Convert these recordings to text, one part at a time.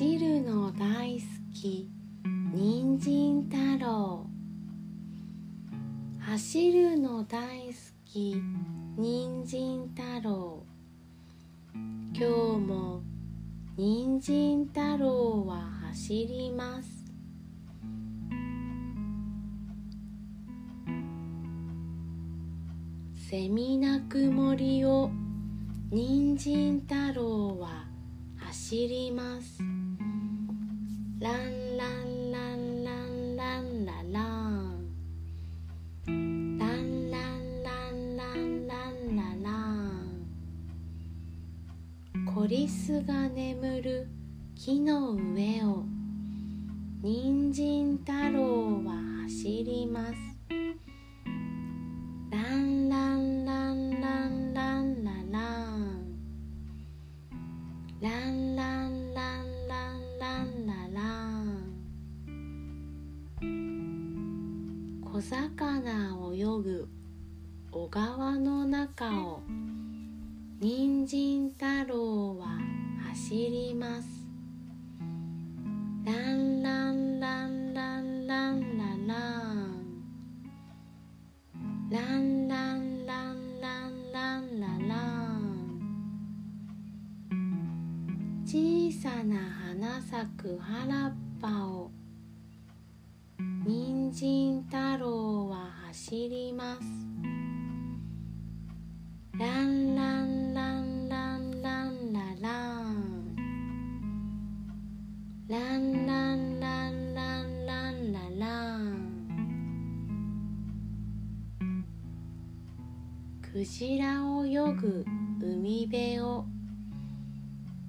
走るの大好き人参太郎走るの大好き人参太郎今日も人参太郎は走りますセミ鳴く森を人参太郎は走ります。ランランランランランラランランランランランランラランコリスが眠る木の上を人参太郎は走ります小魚泳ぐ小川の中を人参太郎は走ります。ランランランランランラランランランランランランララン小さな花咲く原っぱを人参太郎は走ります。ランランランランランララン。ランランランランランララン。クジラを泳ぐ海辺を。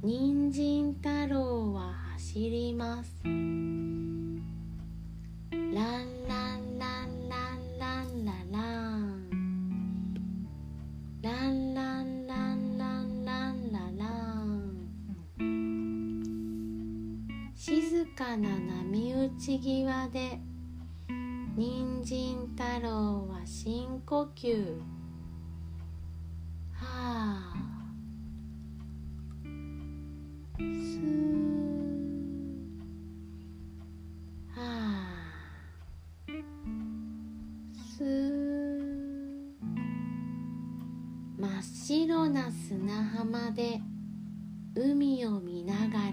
人参太郎は走ります。ランランランランランラランランランランランランララン静かな波打ち際で人参太郎は深呼吸はあ真っ白な砂浜で海を見ながら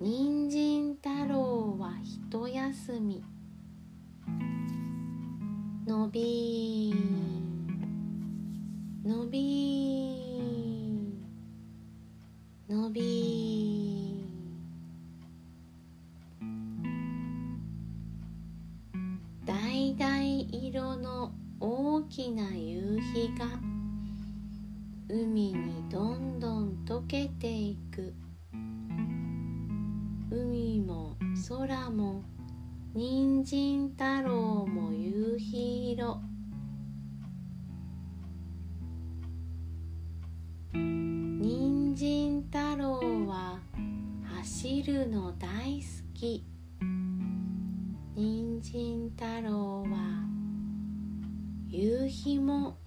人参太郎は一休み。のびーのびーのびー橙色の大きな夕日が海にどんどん溶けていく。海も空も人参太郎も夕日色。人参太郎は走るの大好き。人参太郎は夕日も